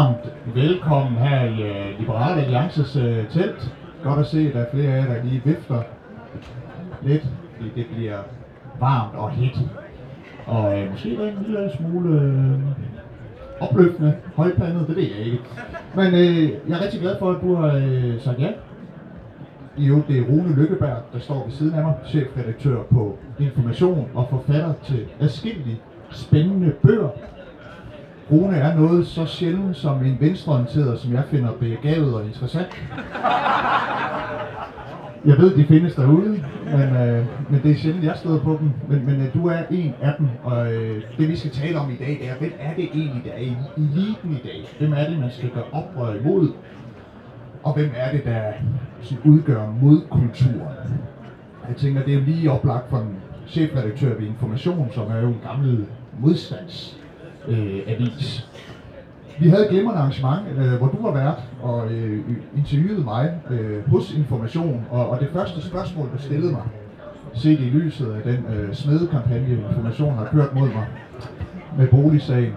Varmt velkommen her i øh, uh, Liberale Alliances uh, telt. Godt at se, at der er flere af jer, der lige vifter lidt, fordi det bliver varmt og hit. Og uh, måske er en lille smule uh, opløftende, højpandet, det ved jeg ikke. Men uh, jeg er rigtig glad for, at du har uh, sagt ja. I øvrigt, det er Rune Lykkeberg, der står ved siden af mig, chefredaktør på Information og forfatter til adskillige spændende bøger. Rune er noget så sjældent som en venstreorienteret, som jeg finder begavet og interessant. Jeg ved, de findes derude, men, øh, men det er sjældent, jeg støder på dem. Men, men øh, du er en af dem, og øh, det vi skal tale om i dag, er, hvem er det egentlig, der er i eliten i dag? Hvem er det, man skal gøre oprør imod? Og hvem er det, der sådan udgør modkulturen? Jeg tænker, det er jo lige oplagt for en chefredaktør ved Information, som er jo en gammel modstands øh, avis. Vi havde et glimrende arrangement, øh, hvor du var vært og øh, interviewede mig øh, hos Information, og, og det første spørgsmål, der stillede mig, set i lyset af den øh, smedekampagne, Information har kørt mod mig med boligsagen,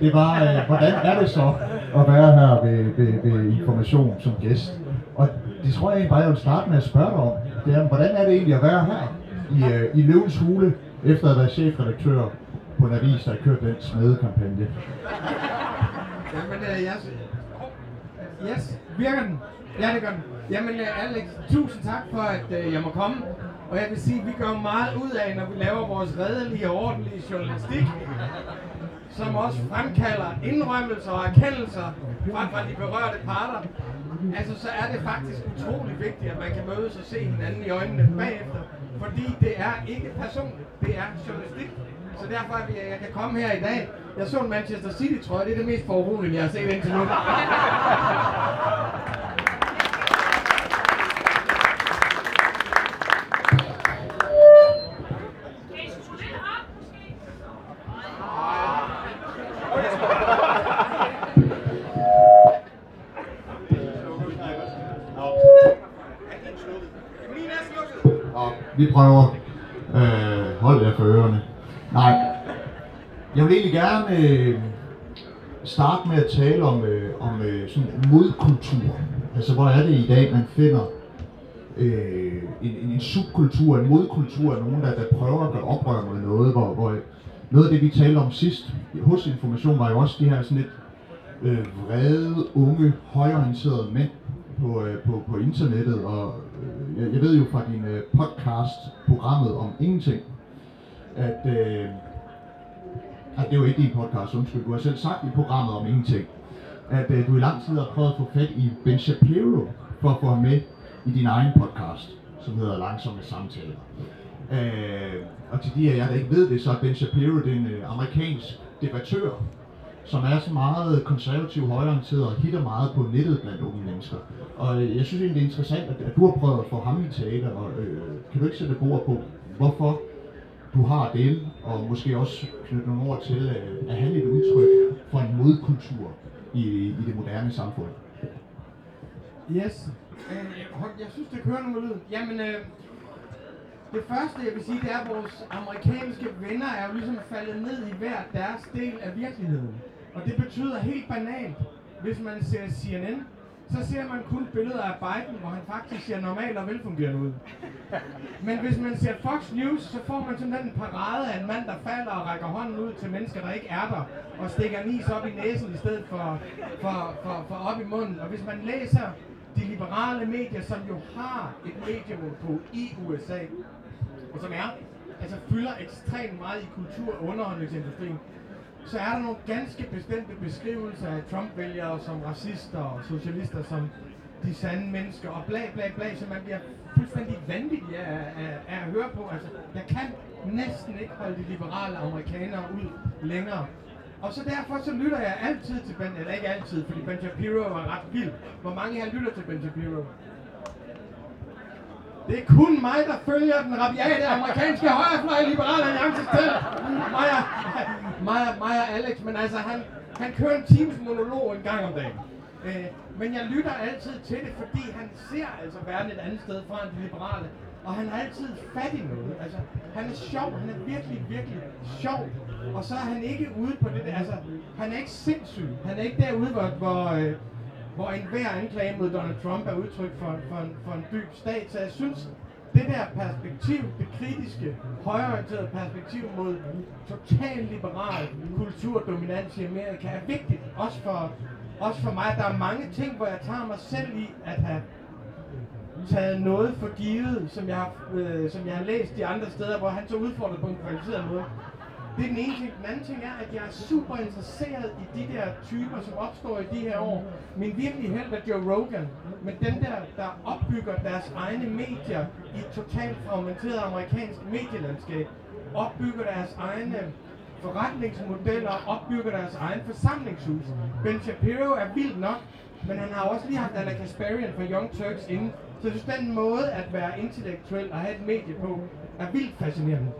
det var, øh, hvordan er det så at være her ved, ved, ved Information som gæst? Og det tror jeg egentlig bare, jeg vil starte med at spørge dig om. Det er, hvordan er det egentlig at være her i, øh, i Løvens Hule, efter at have været chefredaktør på en avis, der har kørt den smedekampagne? Jamen, uh, yes. Yes, virker den? Ja, det gør den. Jamen, uh, Alex, tusind tak for, at uh, jeg må komme. Og jeg vil sige, at vi gør meget ud af, når vi laver vores redelige og ordentlige journalistik, som også fremkalder indrømmelser og erkendelser fra, fra de berørte parter. Altså, så er det faktisk utrolig vigtigt, at man kan mødes og se hinanden i øjnene bagefter. Fordi det er ikke personligt, det er journalistik. Så derfor er vi, jeg kan komme her i dag. Jeg så en Manchester City trøje, det er det mest foruroligende, jeg har set indtil nu. Er. Og vi prøver. Øh, hold jer for ørerne. Nej. Jeg vil egentlig gerne øh, starte med at tale om, øh, om øh, sådan modkultur. Altså, hvor er det i dag, man finder øh, en, en, en subkultur, en modkultur af nogen, der, der prøver at gøre oprør mod noget, hvor, hvor noget af det, vi talte om sidst hos Information, var jo også de her sådan lidt øh, vrede, unge, højorienterede mænd på, øh, på, på internettet, og øh, jeg, jeg ved jo fra din øh, podcast, programmet om ingenting, at, øh, at det var ikke din podcast, undskyld, du har selv sagt i programmet om ingenting, at øh, du i lang tid har prøvet at få fat i Ben Shapiro, for at få ham med i din egen podcast, som hedder Langsomme Samtaler. Øh, og til de af jer, der ikke ved det, så er Ben Shapiro det er en øh, amerikansk debattør, som er så meget konservativ højorienteret og hitter meget på nettet blandt unge mennesker. Og øh, jeg synes egentlig, det er interessant, at, at du har prøvet at få ham i tale, og øh, kan du ikke sætte ord på, hvorfor du har det, og måske også knytte nogle ord til, øh, at have et udtryk for en modkultur i, i det moderne samfund? Yes. Øh, jeg synes, det kører noget lyd. Jamen, øh, det første, jeg vil sige, det er, at vores amerikanske venner er jo ligesom faldet ned i hver deres del af virkeligheden. Og det betyder helt banalt, hvis man ser CNN, så ser man kun billeder af Biden, hvor han faktisk ser normal og velfungerende ud. Men hvis man ser Fox News, så får man sådan en parade af en mand, der falder og rækker hånden ud til mennesker, der ikke er der, og stikker en is op i næsen i stedet for, for, for, for op i munden. Og hvis man læser de liberale medier, som jo har et mediemonopol i USA, og som er, altså fylder ekstremt meget i kultur- og underholdningsindustrien, så er der nogle ganske bestemte beskrivelser af Trump-vælgere som racister og socialister som de sande mennesker og bla bla bla, så man bliver fuldstændig vanvittig af, af, af at høre på. Altså, jeg kan næsten ikke holde de liberale amerikanere ud længere. Og så derfor så lytter jeg altid til Ben, eller ikke altid, fordi Ben Shapiro er ret vild. Hvor mange her lytter til Ben Shapiro? Det er kun mig, der følger den rabiate amerikanske højrefløj i Liberale alliance til. Og jeg, mig, mig og Alex, men altså han, han kører en times monolog en gang om dagen. Øh, men jeg lytter altid til det, fordi han ser altså verden et andet sted fra end de liberale. og han har altid fat i noget. Altså, han er sjov, han er virkelig, virkelig sjov. Og så er han ikke ude på det der, altså, han er ikke sindssyg. Han er ikke derude, hvor, hvor, øh, hvor enhver anklage mod Donald Trump er udtryk for, for, en, for en dyb stat. Så jeg synes, det der perspektiv, det kritiske, højorienterede perspektiv mod total liberal kulturdominans i Amerika er vigtigt. Også for, også for mig. Der er mange ting, hvor jeg tager mig selv i at have taget noget for givet, som jeg, har, øh, som jeg har læst de andre steder, hvor han så udfordret på en kvalificeret måde. Det er den ene ting. Den anden ting er, at jeg er super interesseret i de der typer, som opstår i de her år. Min virkelig held er Joe Rogan. Men dem der, der opbygger deres egne medier i et totalt fragmenteret amerikansk medielandskab, opbygger deres egne forretningsmodeller, opbygger deres egen forsamlingshus. Ben Shapiro er vild nok, men han har også lige haft Anna Kasparian fra Young Turks inden. Så jeg synes, den måde at være intellektuel og have et medie på, er vildt fascinerende.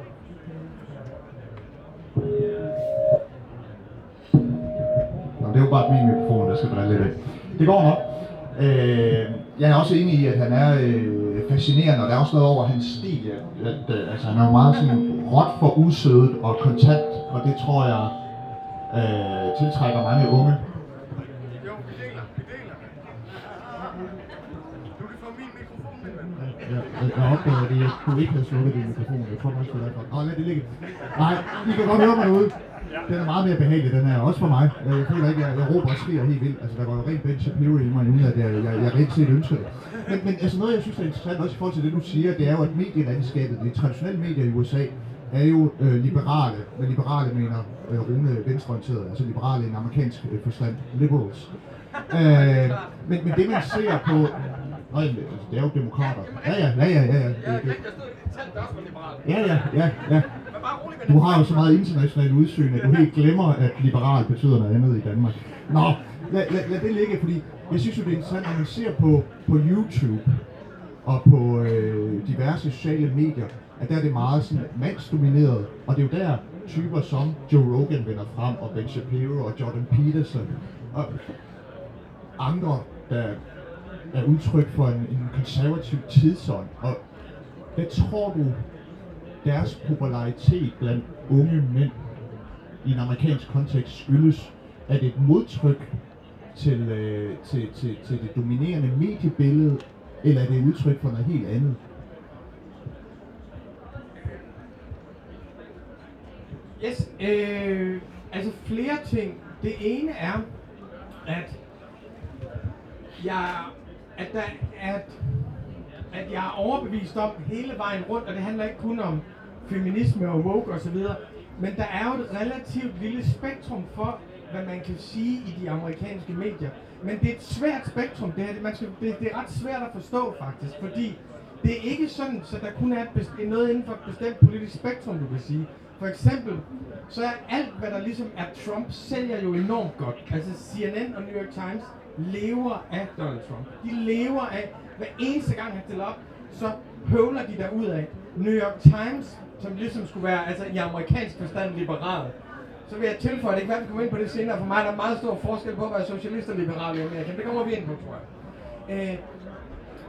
Nå, det er jo bare min mikrofon, der skal drille lidt af. Det går nok. Øh, jeg er også enig i, at han er øh, fascinerende, og der er også noget over hans stil. At, at, øh, altså, han er jo meget sådan råt for usødet og kontant, og det tror jeg øh, tiltrækker mange unge. Jo, vi deler, vi deler. Du kan få min mikrofon, min ven. Jeg, opdager, jeg at jeg kunne ikke have slukket din mikrofon. Jeg kommer også det er derfor. Nå, lad det ligge. Nej, I kan godt høre mig derude. Den er meget mere behagelig, den her. Også for mig. Jeg føler ikke, at jeg, jeg råber og skriger helt vildt. Altså, der går jo rent Ben Shapiro i mig, uden at jeg, jeg, jeg rent set ønsker det. Men, men altså noget, jeg synes er interessant, også i forhold til det, du siger, det er jo, at medielandskabet, de traditionelle medier i USA, er jo øh, liberale. men liberale mener øh, Rune venstreorienteret, altså liberale i en amerikansk øh, forstand. Liberals. Øh, men, men det man ser på... Nej, altså, det er jo demokrater. Ja, ja, ja, ja, ja. ja. Ja, Det, jeg det, stod talt også liberal. ja, ja, ja, ja. Du har jo så meget internationalt udsyn, at du helt glemmer, at liberal betyder noget andet i Danmark. Nå, lad, lad, lad det ligge, fordi jeg synes jo, det er interessant, når man ser på, på YouTube og på øh, diverse sociale medier, at der er det meget sådan mandsdomineret, og det er jo der typer som Joe Rogan vender frem, og Ben Shapiro og Jordan Peterson, og andre, der er udtryk for en, en konservativ tidsånd. Og hvad tror du, deres popularitet blandt unge mænd i en amerikansk kontekst skyldes, at et modtryk til, øh, til, til, til det dominerende mediebillede, eller er det et udtryk for noget helt andet? Yes, øh, altså flere ting. Det ene er, at jeg, at der, at, at jeg er overbevist om hele vejen rundt, og det handler ikke kun om feminisme og woke osv., men der er jo et relativt lille spektrum for, hvad man kan sige i de amerikanske medier. Men det er et svært spektrum, det her. Man skal, det, det er ret svært at forstå faktisk, fordi det er ikke sådan, så der kun er et best- noget inden for et bestemt politisk spektrum, du kan sige. For eksempel, så er alt, hvad der ligesom er Trump, sælger jo enormt godt. Altså CNN og New York Times lever af Donald Trump. De lever af, hver eneste gang han stiller op, så høvler de der ud af. New York Times, som ligesom skulle være altså i amerikansk forstand liberal, så vil jeg tilføje, at det kan være, vi kommer ind på det senere. For mig er der meget stor forskel på at være socialist og liberal i Amerika. Det kommer vi ind på, tror jeg. Øh,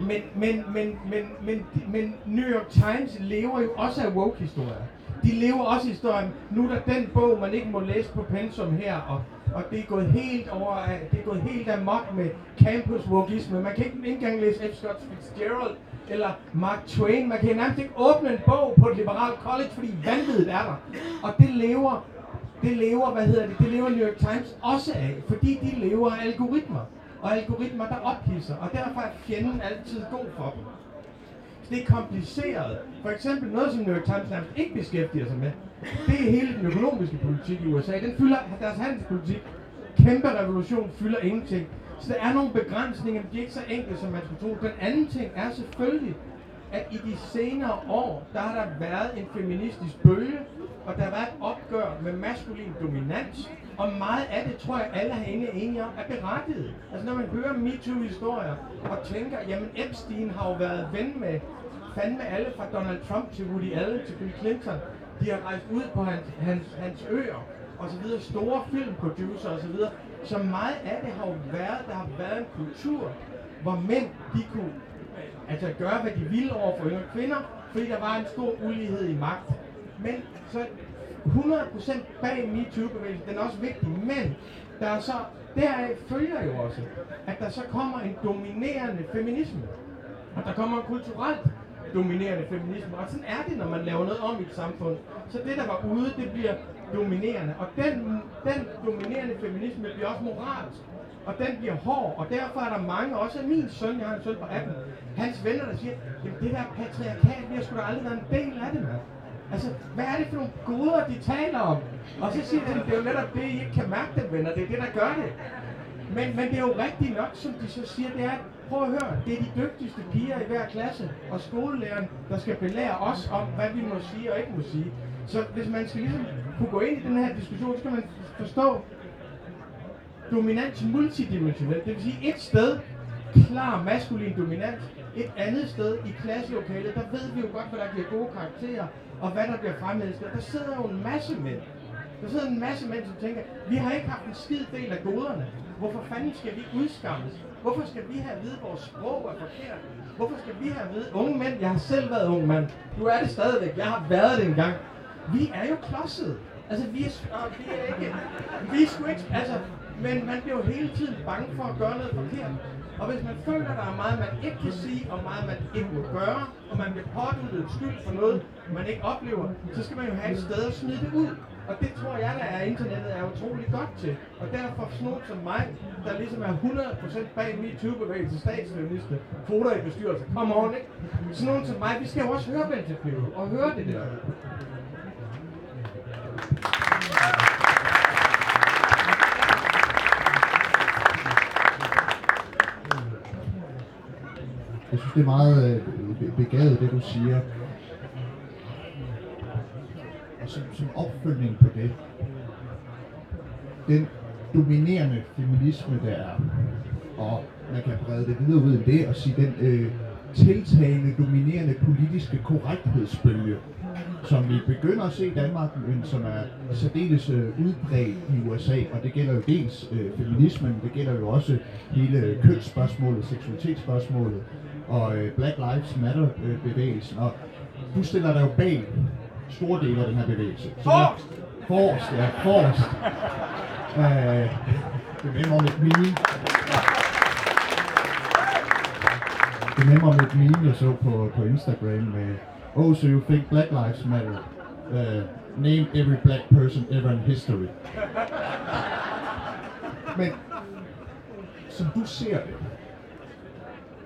men, men, men, men, men, men New York Times lever jo også af woke-historier. De lever også i historien, nu er der den bog, man ikke må læse på pensum her, og, og det er gået helt over, af- det er gået helt amok med campus wokeisme. Man kan ikke engang læse F. Scott Fitzgerald eller Mark Twain. Man kan nærmest ikke åbne en bog på et liberalt college, fordi vanvittigt er der. Og det lever, det lever, hvad hedder det, det lever New York Times også af, fordi de lever af algoritmer. Og algoritmer, der ophidser, og derfor er fjenden altid god for dem. Så det er kompliceret. For eksempel noget, som New York Times nærmest ikke beskæftiger sig med, det er hele den økonomiske politik i USA. Den fylder deres handelspolitik. Kæmpe revolution fylder ingenting. Så der er nogle begrænsninger, men de er ikke så enkle, som man skulle tro. Den anden ting er selvfølgelig, at i de senere år, der har der været en feministisk bølge, og der har været et opgør med maskulin dominans, og meget af det, tror jeg, alle herinde er enige om, er berettiget. Altså når man hører MeToo-historier og tænker, jamen Epstein har jo været ven med fandme alle fra Donald Trump til Woody Allen til Bill Clinton. De har rejst ud på hans, hans, hans øer og så videre, store filmproducer og så videre. Så meget af det har jo været, der har været en kultur, hvor mænd, de kunne altså gøre, hvad de ville over for yngre kvinder, fordi der var en stor ulighed i magt. Men så 100% bag MeToo-bevægelsen, den er også vigtig, men der er så, deraf følger jo også, at der så kommer en dominerende feminisme. Og der kommer en kulturelt dominerende feminisme. Og sådan er det, når man laver noget om i et samfund. Så det, der var ude, det bliver dominerende. Og den, den dominerende feminisme bliver også moralsk. Og den bliver hård, og derfor er der mange, også af min søn, jeg har en søn på 18, hans venner, der siger, jamen det der patriarkat, vi har sgu da aldrig været en del af det, mand. Altså, hvad er det for nogle goder, de taler om? Og så siger de, det er jo netop det, I ikke kan mærke det, venner. Det er det, der gør det. Men, men det er jo rigtigt nok, som de så siger, det er, prøv at høre, det er de dygtigste piger i hver klasse, og skolelæreren, der skal belære os om, hvad vi må sige og ikke må sige. Så hvis man skal ligesom kunne gå ind i den her diskussion, så skal man forstå, dominans multidimensionelt. Det vil sige, et sted, klar maskulin dominans, et andet sted i klasselokalet, der ved vi jo godt, hvad der bliver gode karakterer, og hvad der bliver fremhævet. Der sidder jo en masse mænd. Der sidder en masse mænd, som tænker, vi har ikke haft en skid del af goderne. Hvorfor fanden skal vi udskammes? Hvorfor skal vi have at vide, at vores sprog er forkert? Hvorfor skal vi have at vide, unge mænd, jeg har selv været ung mand, du er det stadigvæk, jeg har været det engang. Vi er jo klodset. Altså, vi er, og vi er ikke, vi er sgu ikke, altså, men man bliver jo hele tiden bange for at gøre noget forkert. Og hvis man føler, at der er meget, man ikke kan sige, og meget, man ikke må gøre, og man bliver påduttet skyld for noget, man ikke oplever, så skal man jo have et sted at smide det ud. Og det tror jeg, der er internettet er utrolig godt til. Og derfor sådan som mig, der ligesom er 100% bag MeToo-bevægelse, statsminister, kvoter i bestyrelser, kom on, ikke? Sådan nogen som mig, vi skal jo også høre Bente og høre det der. Jeg synes, det er meget øh, begavet, det du siger. Og som, som opfølgning på det, den dominerende feminisme, der er, og man kan brede det videre ud end det og sige den øh, tiltagende, dominerende politiske korrekthedsbølge, som vi begynder at se i Danmark, men som er særdeles øh, udbredt i USA, og det gælder jo dels øh, feminismen, det gælder jo også hele kønsspørgsmålet, seksualitetsspørgsmålet, og øh, Black Lives Matter øh, bevægelsen, og du stiller dig jo bag store dele af den her bevægelse. Forrest! Forrest, ja, forrest. Øh, det minder om et meme. Det minder om et meme, jeg så på, på Instagram med Oh, so you think Black Lives Matter? Uh, name every black person ever in history. Men som du ser det,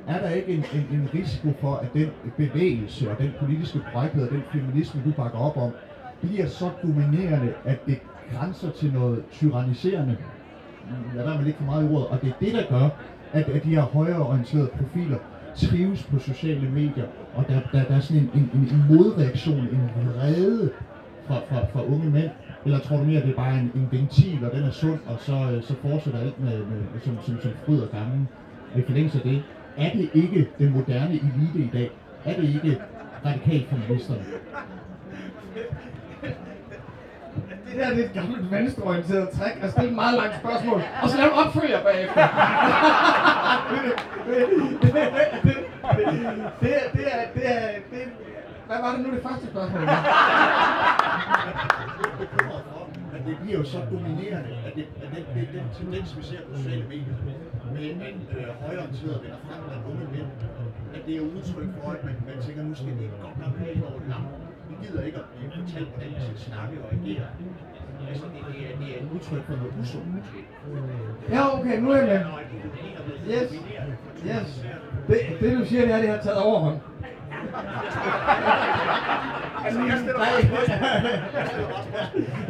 er der ikke en, en, en risiko for, at den bevægelse og den politiske korrekthed og den feminisme, du bakker op om, bliver så dominerende, at det grænser til noget tyranniserende? Ja, der vel ikke for meget i ordet, og det er det, der gør, at, at de her højreorienterede profiler trives på sociale medier, og der, der, der er sådan en, en, en modreaktion, en vrede fra, fra, fra unge mænd, eller tror du mere, at det er bare en, en ventil, og den er sund, og så, øh, så fortsætter alt med, med, som, som, som fryd og gammel? I forlængelse af det, er det ikke den moderne elite i dag? Er det ikke radikalt feministerne? Det der det er et gammelt venstreorienteret trick at stille et meget langt spørgsmål, og så lave opfølger bagefter. det, det, det, det, det, er, det er, det, hvad var det nu det første spørgsmål? det bliver jo så dominerende, at, det, at det, det, den tendens, vi ser på sociale medier, med at øh, højorienterede vinder frem blandt unge mænd, at det er udtryk for, at man, man tænker, nu skal det godt nok have ind over lam. Vi gider ikke at blive fortalt, hvordan vi skal snakke og agere. Altså, det, det, er, det er et udtryk for noget usundt. Ja, okay, nu er jeg med. Yes. Yes. Det, det du siger, det er, at det har taget overhånd. Altså, jeg stiller bare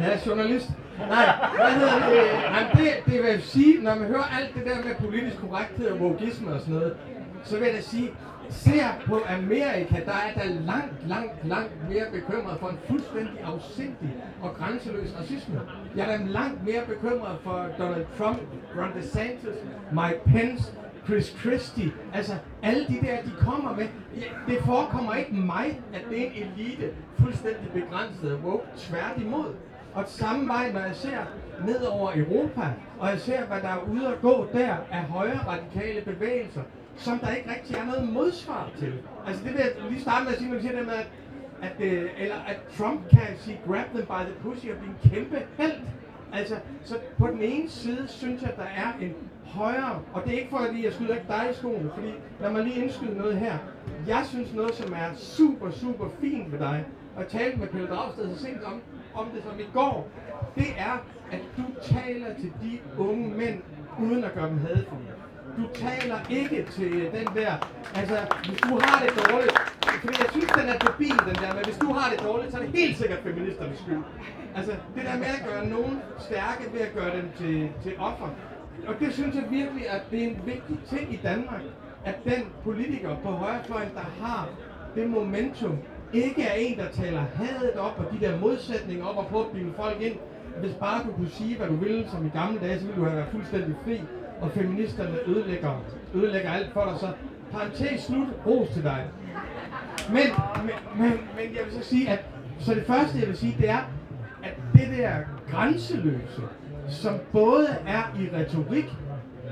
Jeg er journalist. Nej, hvad hedder det? Nej, det, det vil jeg sige, når man hører alt det der med politisk korrekthed og wokeisme og sådan noget, så vil jeg da sige, ser på Amerika, der er der langt, langt, langt mere bekymret for en fuldstændig afsindig og grænseløs racisme. Jeg er da langt mere bekymret for Donald Trump, Ron DeSantis, Mike Pence, Chris Christie, altså alle de der, de kommer med. Ja, det forekommer ikke mig, at det er en elite, fuldstændig begrænset og woke, tværtimod. Og samme vej, når jeg ser ned over Europa, og jeg ser, hvad der er ude at gå der af højre radikale bevægelser, som der ikke rigtig er noget modsvar til. Altså det vil jeg lige starte med at sige, når vi siger det med, at, at, eller at Trump kan sige grab them by the pussy og blive en kæmpe held. Altså, så på den ene side synes jeg, at der er en højere, og det er ikke for, at jeg skyder ikke dig i skoene, fordi lad mig lige indskyde noget her. Jeg synes noget, som er super, super fint ved dig, og tale med Pelle Dragsted så sent om, om det som i går, det er, at du taler til de unge mænd, uden at gøre dem hadfulde. Du taler ikke til øh, den der, altså hvis du har det dårligt, fordi jeg synes, den er debil, den der, men hvis du har det dårligt, så er det helt sikkert feministernes skyld. Altså, det der med at gøre nogen stærke ved at gøre dem til, til offer, og det synes jeg virkelig, at det er en vigtig ting i Danmark, at den politiker på højrefløjen, der har det momentum, ikke er en, der taler hadet op og de der modsætninger op og på at bilde folk ind. Hvis bare du kunne sige, hvad du ville, som i gamle dage, så ville du have været fuldstændig fri, og feministerne ødelægger, ødelægger alt for dig. Så parentes slut, ros til dig. Men, men, men, men jeg vil så sige, at så det første, jeg vil sige, det er, at det der grænseløse, som både er i retorik,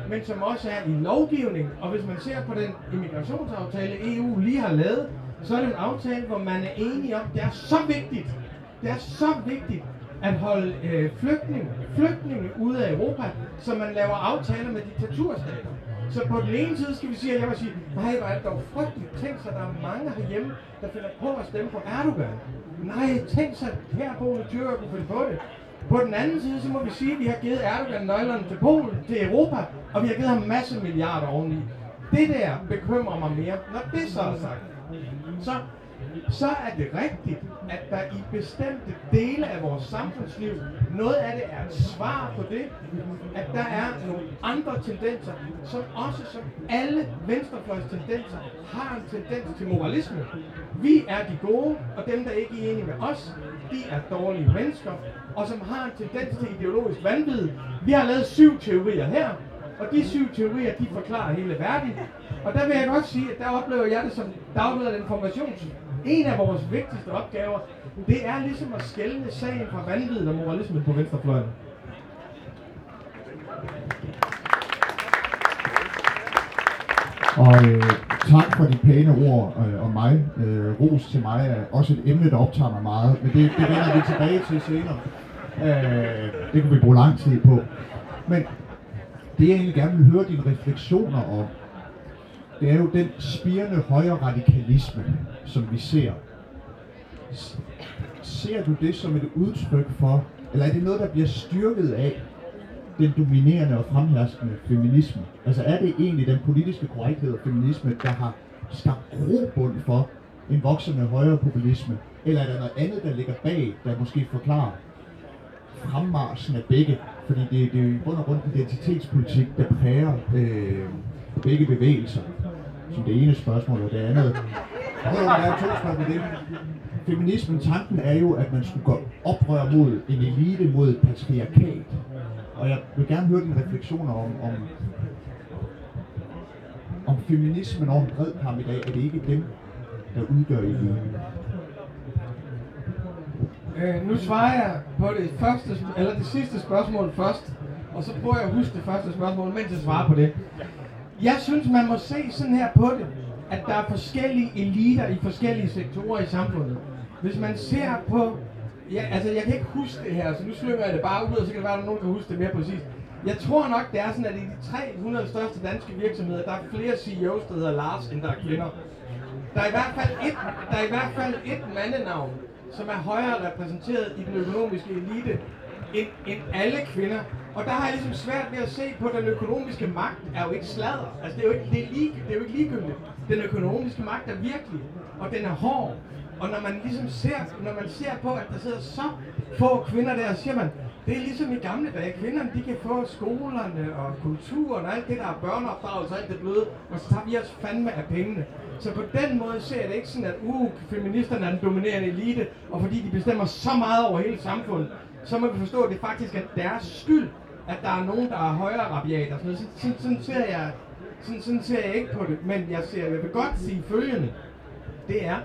men som også er i lovgivning, og hvis man ser på den immigrationsaftale, EU lige har lavet, så er det en aftale, hvor man er enige om, det er så vigtigt, det er så vigtigt, at holde øh, flygtninge, flygtninge ude af Europa, så man laver aftaler med diktaturstater. Så på den ene side skal vi sige, at jeg vil sige, nej, hvor er det dog frygteligt. Tænk sig, at der er mange herhjemme, der finder på at stemme på Erdogan. Nej, tænk sig, at herboende tyrker kunne finde på det. På den anden side, så må vi sige, at vi har givet Erdogan nøglerne til Polen, til Europa, og vi har givet ham masse milliarder oveni. Det der bekymrer mig mere. Når det så er sagt, så så er det rigtigt, at der i bestemte dele af vores samfundsliv, noget af det er et svar på det, at der er nogle andre tendenser, som også som alle venstrefløjs tendenser har en tendens til moralisme. Vi er de gode, og dem, der ikke er enige med os, de er dårlige mennesker, og som har en tendens til ideologisk vanvid. Vi har lavet syv teorier her, og de syv teorier, de forklarer hele verden. Og der vil jeg godt sige, at der oplever jeg det som dagbladet informations en af vores vigtigste opgaver, det er ligesom at skælne sagen fra vanvid og moralisme på venstrefløjen. Og øh, tak for de pæne ord øh, om mig. Øh, ros til mig er også et emne, der optager mig meget, men det, det vender vi tilbage til senere. Øh, det kan vi bruge lang tid på. Men det jeg egentlig gerne vil høre dine refleksioner om, det er jo den spirende højre radikalisme, som vi ser. Ser du det som et udtryk for, eller er det noget, der bliver styrket af den dominerende og fremherskende feminisme? Altså er det egentlig den politiske korrekthed og feminisme, der har skabt grobund for en voksende højre populisme? Eller er der noget andet, der ligger bag, der måske forklarer fremmarsen af begge? Fordi det, det er jo i bund og grund identitetspolitik, der præger øh, begge bevægelser. Som det ene spørgsmål, og det andet. Og der er to spørgsmål det. Feminismen, tanken er jo, at man skulle gå oprør mod en elite, mod et patriarkat. Og jeg vil gerne høre dine refleksioner om, om, om feminismen over en bred kamp i dag. Er det ikke dem, der udgør eliten? Øh, nu svarer jeg på det første, eller det sidste spørgsmål først, og så prøver jeg at huske det første spørgsmål, mens jeg svarer på det. Jeg synes, man må se sådan her på det, at der er forskellige eliter i forskellige sektorer i samfundet. Hvis man ser på, ja, altså jeg kan ikke huske det her, så nu slynger jeg det bare ud, og så kan det være, at nogen kan huske det mere præcist. Jeg tror nok, det er sådan, at i de 300 største danske virksomheder, der er flere CEOs, der hedder Lars, end der er kvinder. Der er i hvert fald et, der er i hvert fald et mandenavn, som er højere repræsenteret i den økonomiske elite end, end alle kvinder. Og der har jeg ligesom svært ved at se på, at den økonomiske magt er jo ikke sladder. Altså det er jo ikke, det er lige, det er jo ikke ligegyldigt. Den økonomiske magt er virkelig, og den er hård. Og når man ligesom ser, når man ser på, at der sidder så få kvinder der, så siger man, det er ligesom i gamle dage. Kvinderne, de kan få skolerne og kulturen og alt det, der er børneopdragelse og alt det bløde, og så tager vi os fandme af pengene. Så på den måde ser jeg det ikke sådan, at uh, feministerne er den dominerende elite, og fordi de bestemmer så meget over hele samfundet, så må vi forstå, at det faktisk er deres skyld, at der er nogen, der er højere rabiat og sådan noget. Sådan, sådan, ser jeg, sådan, sådan ser jeg ikke på det, men jeg, ser, jeg vil godt sige følgende. Det er,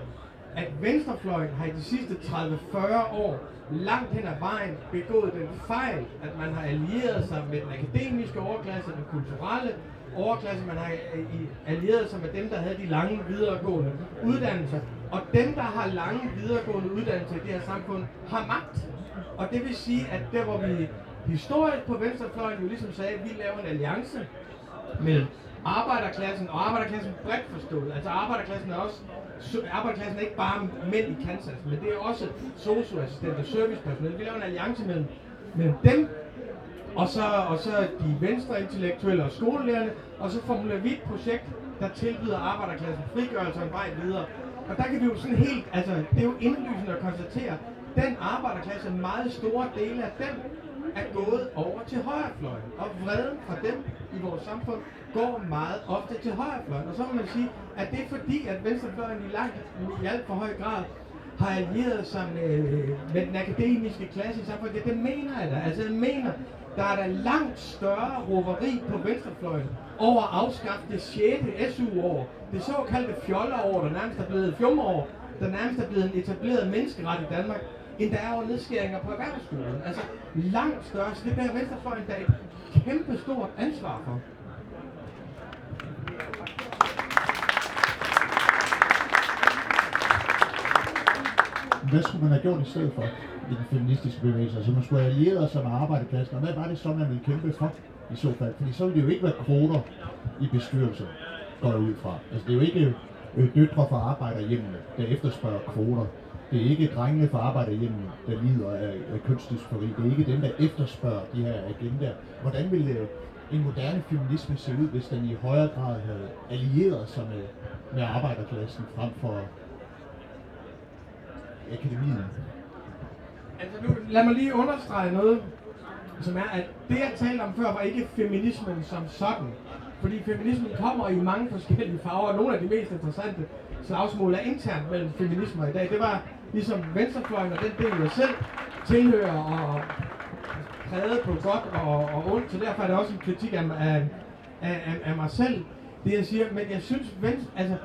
at venstrefløjen har i de sidste 30-40 år langt hen ad vejen begået den fejl, at man har allieret sig med den akademiske overklasse, den kulturelle overklasse, man har øh, allieret sig med dem, der havde de lange videregående uddannelser. Og dem, der har lange videregående uddannelser i det her samfund, har magt. Og det vil sige, at der hvor vi historisk på venstrefløjen jo ligesom sagde, at vi laver en alliance mellem arbejderklassen og arbejderklassen bredt forstået. Altså arbejderklassen er også arbejderklassen er ikke bare mænd i Kansas, men det er også socioassistenter, servicepersonale. Vi laver en alliance mellem, mellem dem og så, og så de venstre intellektuelle og skolelærerne, og så formulerer vi et projekt, der tilbyder arbejderklassen frigørelse og en vej videre. Og der kan vi jo sådan helt, altså det er jo indlysende at konstatere, den arbejderklasse, meget store dele af dem, er gået over til højrefløjen. Og vreden fra dem i vores samfund går meget ofte til højrefløjen. Og så må man sige, at det er fordi, at venstrefløjen i, langt, i alt for høj grad har allieret sig med, med den akademiske klasse i samfundet. Det, det mener jeg da. Altså jeg mener, der er der langt større roveri på venstrefløjen over at afskaffe det 6. SU-år. Det såkaldte fjolleår, der nærmest er blevet fjumår, der nærmest er blevet en etableret menneskeret i Danmark, end der er over nedskæringer på erhvervsskolen. Altså langt større. Så det bærer venstrefløjen dag kæmpe stort ansvar for. Hvad skulle man have gjort i stedet for i den feministiske bevægelse? Altså man skulle have allieret sig med arbejderklassen, og hvad var det så, man ville kæmpe for i så fald? Fordi så ville det jo ikke være kvoter i bestyrelser, går jeg ud fra. Altså det er jo ikke øh, døtre fra arbejderhjemmene, der efterspørger kvoter. Det er ikke drengene fra arbejderhjemmet, der lider af, af kønsdysfori. Det er ikke dem, der efterspørger de her agendaer. Hvordan ville øh, en moderne feminisme se ud, hvis den i højere grad havde allieret sig med, med arbejderklassen frem for akademiet? Altså nu, lad mig lige understrege noget, som er, at det jeg talte om før, var ikke feminismen som sådan. Fordi feminismen kommer i mange forskellige farver, og nogle af de mest interessante slagsmål er internt mellem feminismer i dag. Det var ligesom venstrefløjen og den del, jeg selv tilhører og præget på godt og, og ondt, så derfor er det også en kritik af, af, af, af mig selv, det jeg siger. Men jeg synes, venstre, altså,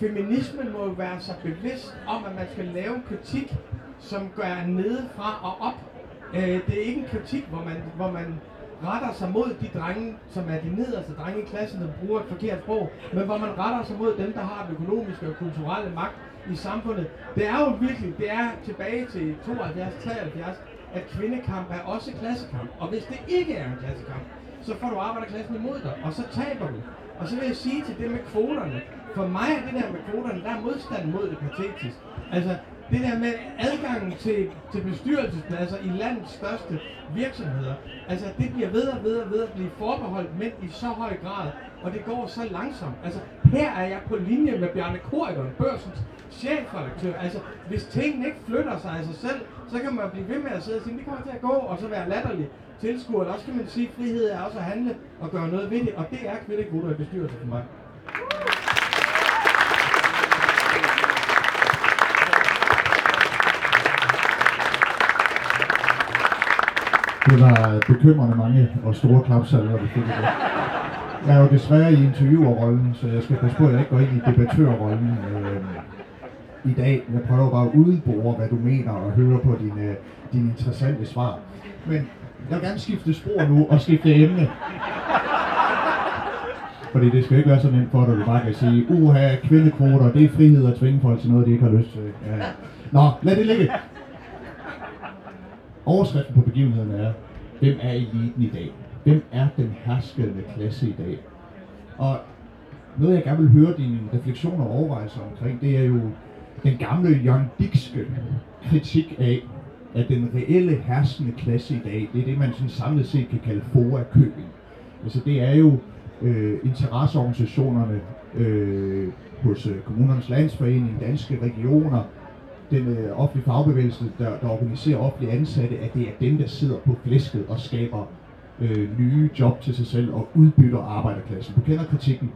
feminismen må jo være så bevidst om, at man skal lave kritik, som gør nedefra og op. Øh, det er ikke en kritik, hvor man, hvor man retter sig mod de drenge, som er de nederste drenge i klassen, der bruger et forkert sprog, men hvor man retter sig mod dem, der har den økonomiske og kulturelle magt i samfundet. Det er jo virkelig, det er tilbage til 72-73, at kvindekamp er også klassekamp. Og hvis det ikke er en klassekamp, så får du arbejderklassen imod dig, og så taber du. Og så vil jeg sige til det med kvoterne, for mig er det der med kvoterne, der er modstand mod det patetisk. Altså, det der med adgangen til, til bestyrelsespladser i landets største virksomheder, altså det bliver ved og ved og ved at blive forbeholdt mænd i så høj grad, og det går så langsomt. Altså her er jeg på linje med Bjarne Korydon, børsens chefredaktør. Altså hvis tingene ikke flytter sig af sig selv, så kan man blive ved med at sidde og sige, det kommer til at gå, og så være latterlig tilskuer. Eller også kan man sige, at frihed er også at handle og gøre noget ved det, og det er kvindekvoter i bestyrelsen for mig. Det var bekymrende mange og store klapsalver, vi fik det. Jeg er jo desværre i interviewerrollen, så jeg skal passe på, at jeg ikke går ind i debattørrollen øh, i dag. Jeg prøver bare at udbore, hvad du mener, og høre på dine, dine interessante svar. Men jeg vil gerne skifte spor nu og skifte emne. Fordi det skal ikke være så nemt for dig, at du bare kan sige, uha, kvindekvoter, det er frihed at tvinge folk til noget, de ikke har lyst til. Ja. Nå, lad det ligge. Overskriften på begivenheden er, hvem er eliten i dag? Hvem er den herskende klasse i dag? Og noget, jeg gerne vil høre dine refleksioner og overvejelser omkring, det er jo den gamle Jørgen Dikske kritik af, at den reelle herskende klasse i dag, det er det, man sådan samlet set kan kalde FOA-købing. Altså det er jo øh, interesseorganisationerne øh, hos øh, kommunernes landsforening, danske regioner, den øh, offentlige fagbevægelse, der, der organiserer offentlige ansatte, at det er dem, der sidder på flæsket og skaber øh, nye job til sig selv og udbytter arbejderklassen. Du kender kritikken.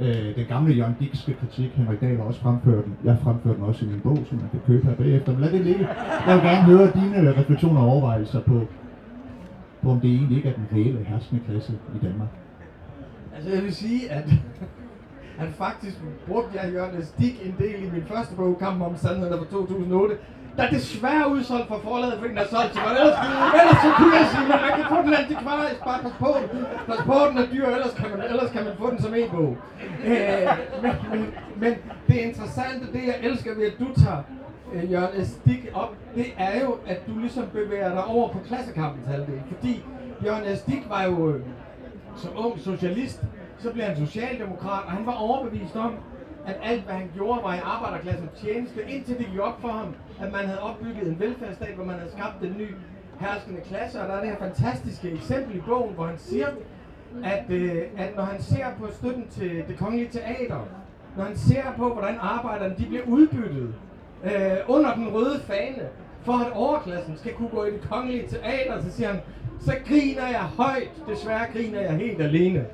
Øh, den gamle Jørgen Dikske kritik, Henrik Dahl har også fremført den. Jeg fremførte den også i min bog, som man kan købe her bagefter. Men lad det ligge. Jeg vil gerne høre dine øh, refleksioner og overvejelser på, på om det egentlig ikke er den reelle herskende klasse i Danmark. Altså jeg vil sige, at at faktisk brugte jeg Jørgen Stig en del i min første bog, Kampen om Sandheden fra 2008. der er desværre udsolgt for forladet, fordi den er solgt til mig. Ellers, ellers så kunne jeg sige, at man kan få den antikvarisk, bare pas på den. Pas på den er dyr, ellers kan man, ellers kan man få den som e-bog. Øh, men, men, men, det interessante, det jeg elsker ved, at du tager øh, Jørgen Stig op, det er jo, at du ligesom bevæger dig over på klassekampens halvdel. Fordi Jørgen Stig var jo øh, som ung socialist, så blev han socialdemokrat, og han var overbevist om, at alt hvad han gjorde var i arbejderklassens tjeneste, indtil det gik op for ham, at man havde opbygget en velfærdsstat, hvor man havde skabt en ny herskende klasse, og der er det her fantastiske eksempel i bogen, hvor han siger, at, øh, at når han ser på støtten til det kongelige teater, når han ser på, hvordan arbejderne de bliver udbyttet øh, under den røde fane, for at overklassen skal kunne gå i det kongelige teater, så siger han, så griner jeg højt, desværre griner jeg helt alene.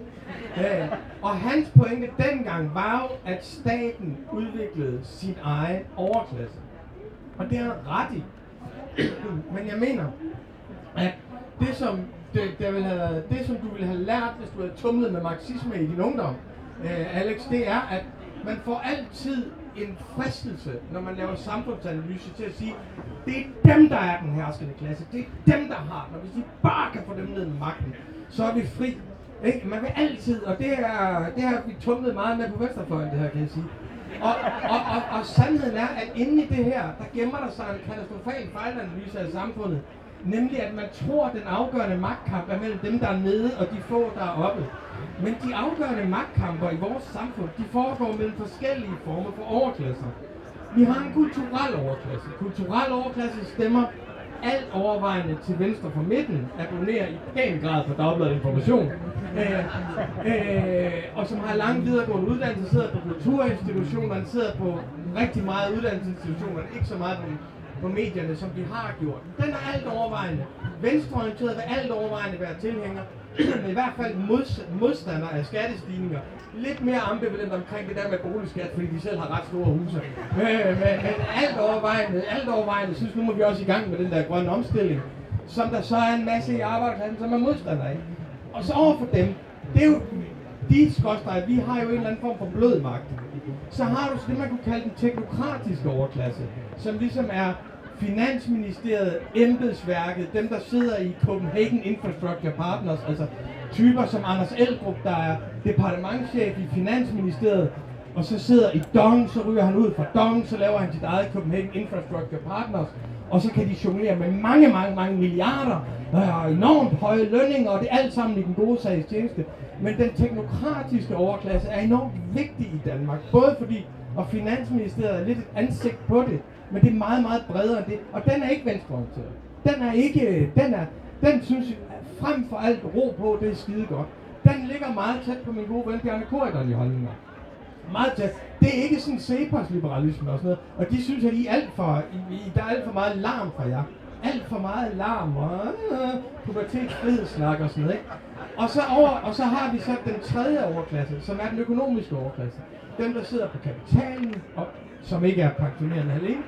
Ja, og hans pointe dengang var jo, at staten udviklede sin egen overklasse. Og det er han ret i. Men jeg mener, at det som, det, det, vil have, det som du ville have lært, hvis du havde tumlet med marxisme i din ungdom, øh, Alex, det er, at man får altid en fristelse, når man laver samfundsanalyse, til at sige, det er dem, der er den herskende klasse. Det er dem, der har den. Og hvis de bare kan få dem ned med magten, så er vi fri. Ikke? Man vil altid, og det, er, det har vi tumlet meget med på venstrefløjen, det her, kan jeg sige. Og, og, og, og sandheden er, at inde i det her, der gemmer der sig en katastrofal fejlanalyse af samfundet. Nemlig at man tror, at den afgørende magtkamp er mellem dem, der er nede, og de få, der er oppe. Men de afgørende magtkamper i vores samfund, de foregår mellem forskellige former for overklasser. Vi har en kulturel overklasse. Kulturel overklasse stemmer alt overvejende til venstre for midten, abonnerer i pæn grad på Dagbladet Information, øh, øh, og som har lang videregående uddannelse, sidder på kulturinstitutionerne, sidder på rigtig meget uddannelsesinstitutioner, ikke så meget på, på medierne, som de har gjort. Den er alt overvejende venstreorienteret, vil alt overvejende være tilhænger, men i hvert fald modstander af skattestigninger. Lidt mere ambivalent omkring det der med boligskat, fordi de selv har ret store huse. Men, men, men alt overvejende, alt overvejende synes, nu må vi også i gang med den der grønne omstilling, som der så er en masse i arbejdsklassen, som er modstandere af. Og så overfor dem, det er jo de skorstreger, vi har jo en eller anden form for blød magt. Så har du det, man kunne kalde den teknokratiske overklasse, som ligesom er Finansministeriet, embedsværket, dem der sidder i Copenhagen Infrastructure Partners, altså typer som Anders Eldrup, der er departementchef i Finansministeriet, og så sidder i Dong, så ryger han ud fra Dong, så laver han sit eget Copenhagen Infrastructure Partners, og så kan de jonglere med mange, mange, mange milliarder, og enormt høje lønninger, og det er alt sammen i den gode sags tjeneste. Men den teknokratiske overklasse er enormt vigtig i Danmark, både fordi, og Finansministeriet er lidt et ansigt på det, men det er meget, meget bredere end det. Og den er ikke venstreorienteret. Den er ikke, den er, den synes jeg, frem for alt ro på, det er skide godt. Den ligger meget tæt på min gode ven Bjarne Korydon i holdninger. Meget tæt. Det er ikke sådan Cepos liberalisme og sådan noget. Og de synes, at I er alt for, I, I, der er alt for meget larm fra jer. Alt for meget larm og øh, pubertetsfrihedssnak og sådan noget. Ikke? Og så, over, og så har vi så den tredje overklasse, som er den økonomiske overklasse. Dem, der sidder på kapitalen, og som ikke er pensionerende alene,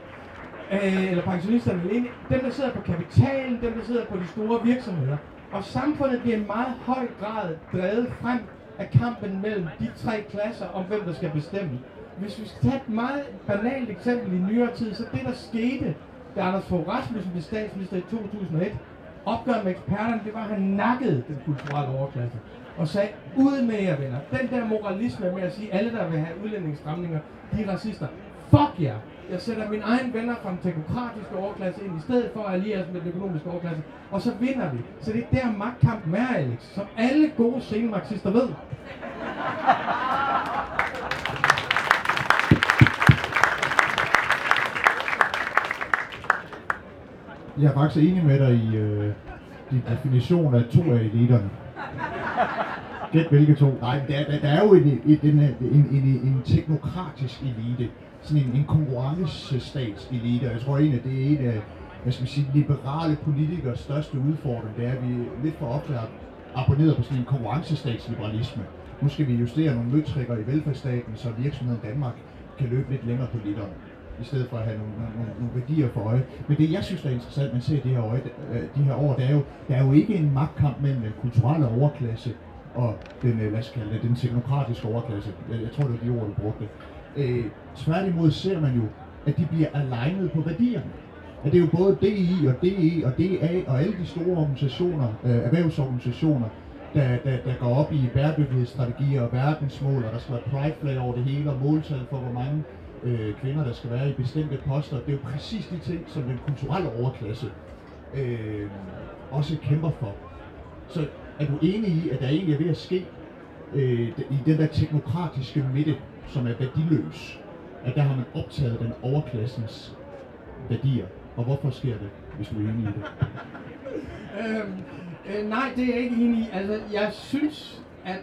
øh, eller pensionisterne alene, dem der sidder på kapitalen, dem der sidder på de store virksomheder. Og samfundet bliver i meget høj grad drevet frem af kampen mellem de tre klasser om hvem der skal bestemme. Hvis vi skal tage et meget banalt eksempel i nyere tid, så det der skete, da Anders Fogh Rasmussen blev statsminister i 2001, opgør med eksperterne, det var, at han nakkede den kulturelle overklasse og sagde, ud med jer venner. Den der moralisme med at sige, alle der vil have udlændingsstramninger, de er racister. Fuck jer! Jeg sætter mine egne venner fra den teknokratiske overklasse ind, i stedet for at alliere os med den økonomiske overklasse. Og så vinder vi. Så det er der magtkampen er, Alex. Som alle gode scenemarxister ved. Jeg er faktisk enig med dig i øh, din definition af to af eliterne. Gæt hvilke to. Nej, der, der, der er jo en, en, en, en, en teknokratisk elite, sådan en, en konkurrencestatselite, og jeg tror egentlig, at det er en af hvad skal sige, liberale politikers største udfordring, det er, at vi lidt for ofte har abonneret på sådan en konkurrencestatsliberalisme. Nu skal vi justere nogle møtrikker i velfærdsstaten, så virksomheden Danmark kan løbe lidt længere på literen i stedet for at have nogle, nogle, nogle værdier for øje. Men det, jeg synes, der er interessant, man ser det her, øje, øh, de her år, det er jo, der er jo ikke en magtkamp mellem den kulturelle overklasse og den, øh, hvad skal det, den teknokratiske overklasse. Jeg, jeg tror, det var de ord, du brugte. Øh, tværtimod ser man jo, at de bliver alignet på værdierne. at det er jo både DI og DE og DA og alle de store organisationer, øh, erhvervsorganisationer, der, der, der går op i bæredygtighedsstrategier og verdensmål, og der skal være pride flag over det hele, og måltal for, hvor mange øh, kvinder, der skal være i bestemte poster. Det er jo præcis de ting, som den kulturelle overklasse øh, også kæmper for. Så er du enig i, at der egentlig er ved at ske øh, i den der teknokratiske midte, som er værdiløs, at der har man optaget den overklassens værdier. Og hvorfor sker det, hvis du er enig i det? Øhm, øh, nej, det er jeg ikke enig i. Altså, jeg synes, at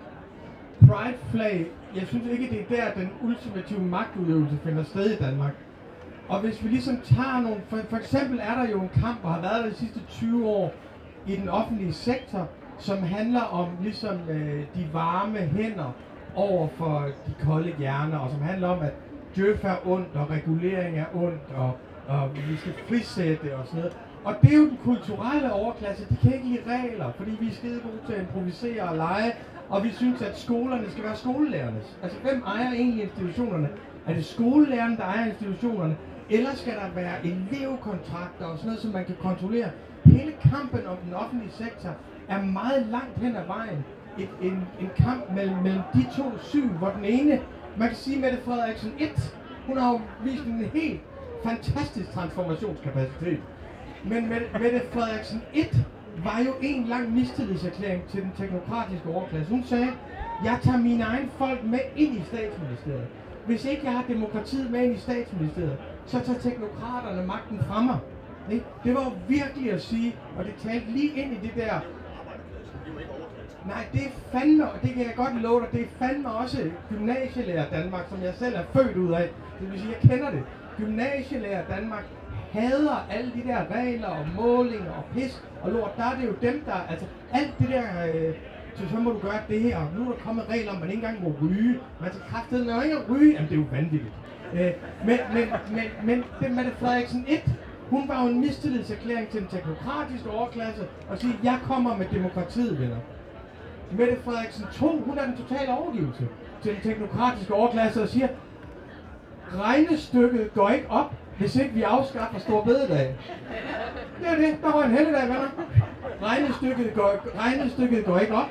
Pride Flag, jeg synes ikke, det er der, den ultimative magtudøvelse finder sted i Danmark. Og hvis vi ligesom tager nogle... For, for eksempel er der jo en kamp, og har været der de sidste 20 år, i den offentlige sektor, som handler om ligesom øh, de varme hænder over for de kolde hjerner, og som handler om, at djøf er ondt, og regulering er ondt, og, og vi skal frisætte og sådan noget. Og det er jo den kulturelle overklasse, de kan ikke lide regler, fordi vi er skide gode til at improvisere og lege, og vi synes, at skolerne skal være skolelærernes. Altså, hvem ejer egentlig institutionerne? Er det skolelærerne, der ejer institutionerne? Eller skal der være elevkontrakter og sådan noget, som man kan kontrollere? Hele kampen om den offentlige sektor er meget langt hen ad vejen et, en, en kamp mellem, mellem de to syn, hvor den ene, man kan sige Mette Frederiksen 1, hun har jo vist en helt fantastisk transformationskapacitet. Men Mette, Mette Frederiksen 1 var jo en lang mistillidserklæring til den teknokratiske overklasse. Hun sagde, jeg tager mine egne folk med ind i statsministeriet. Hvis ikke jeg har demokratiet med ind i statsministeriet, så tager teknokraterne magten fra mig. Ikke? Det var virkelig at sige, og det talte lige ind i det der Nej, det er fandme, og det kan jeg godt love dig, det er fandme også gymnasielærer Danmark, som jeg selv er født ud af. Det vil sige, jeg kender det. Gymnasielærer Danmark hader alle de der regler og målinger og pis og lort. Der er det jo dem, der, altså alt det der, øh, så, så må du gøre det her. Nu er der kommet regler om, at man ikke engang må ryge. Man skal kraftedeme jo ikke ryge. Jamen, det er jo vanvittigt. Øh, men, men, men, men det Mette Frederiksen 1, hun var jo en mistillidserklæring til den teknokratiske overklasse og sige, jeg kommer med demokratiet, venner. Mette Frederiksen 2, hun er den totale overgivelse til den teknokratiske overklasse og siger, regnestykket går ikke op, hvis ikke vi afskaffer stor bededag. Det er det. Der var en helligdag, venner. Regnestykket går, regnestykket går ikke op.